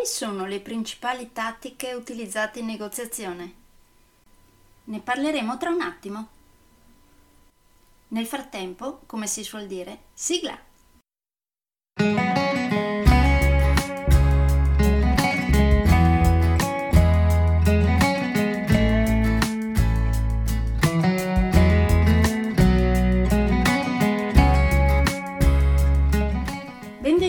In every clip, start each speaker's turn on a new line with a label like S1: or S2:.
S1: Quali sono le principali tattiche utilizzate in negoziazione? Ne parleremo tra un attimo. Nel frattempo, come si suol dire, sigla!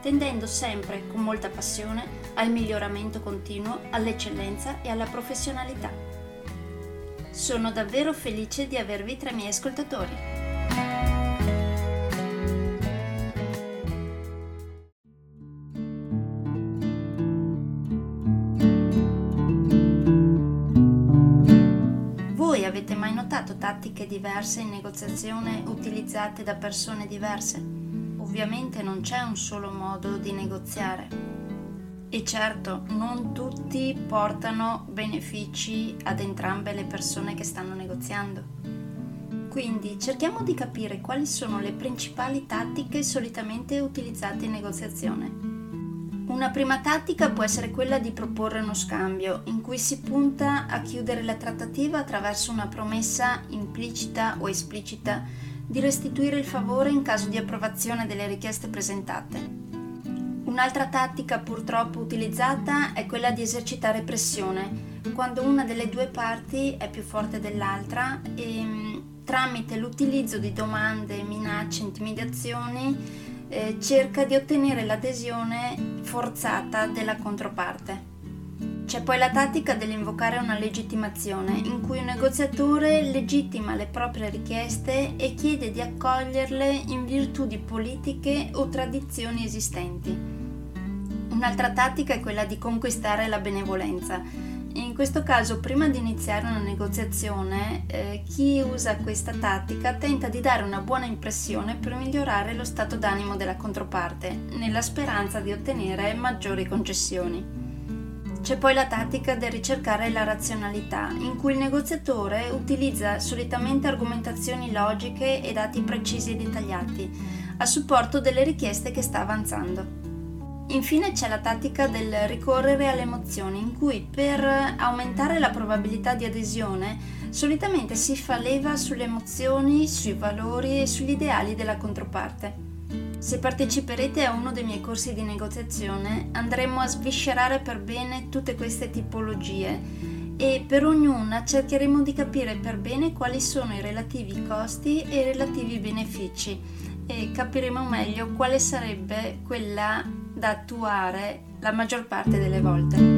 S1: tendendo sempre con molta passione al miglioramento continuo, all'eccellenza e alla professionalità. Sono davvero felice di avervi tra i miei ascoltatori. avete mai notato tattiche diverse in negoziazione utilizzate da persone diverse? Ovviamente non c'è un solo modo di negoziare. E certo, non tutti portano benefici ad entrambe le persone che stanno negoziando. Quindi cerchiamo di capire quali sono le principali tattiche solitamente utilizzate in negoziazione. Una prima tattica può essere quella di proporre uno scambio, in cui si punta a chiudere la trattativa attraverso una promessa implicita o esplicita di restituire il favore in caso di approvazione delle richieste presentate. Un'altra tattica purtroppo utilizzata è quella di esercitare pressione, quando una delle due parti è più forte dell'altra e mm, tramite l'utilizzo di domande, minacce, intimidazioni eh, cerca di ottenere l'adesione forzata della controparte. C'è poi la tattica dell'invocare una legittimazione, in cui un negoziatore legittima le proprie richieste e chiede di accoglierle in virtù di politiche o tradizioni esistenti. Un'altra tattica è quella di conquistare la benevolenza, in questo caso, prima di iniziare una negoziazione, eh, chi usa questa tattica tenta di dare una buona impressione per migliorare lo stato d'animo della controparte, nella speranza di ottenere maggiori concessioni. C'è poi la tattica del ricercare la razionalità, in cui il negoziatore utilizza solitamente argomentazioni logiche e dati precisi e dettagliati a supporto delle richieste che sta avanzando. Infine c'è la tattica del ricorrere alle emozioni, in cui per aumentare la probabilità di adesione solitamente si fa leva sulle emozioni, sui valori e sugli ideali della controparte. Se parteciperete a uno dei miei corsi di negoziazione andremo a sviscerare per bene tutte queste tipologie e per ognuna cercheremo di capire per bene quali sono i relativi costi e i relativi benefici e capiremo meglio quale sarebbe quella da attuare la maggior parte delle volte.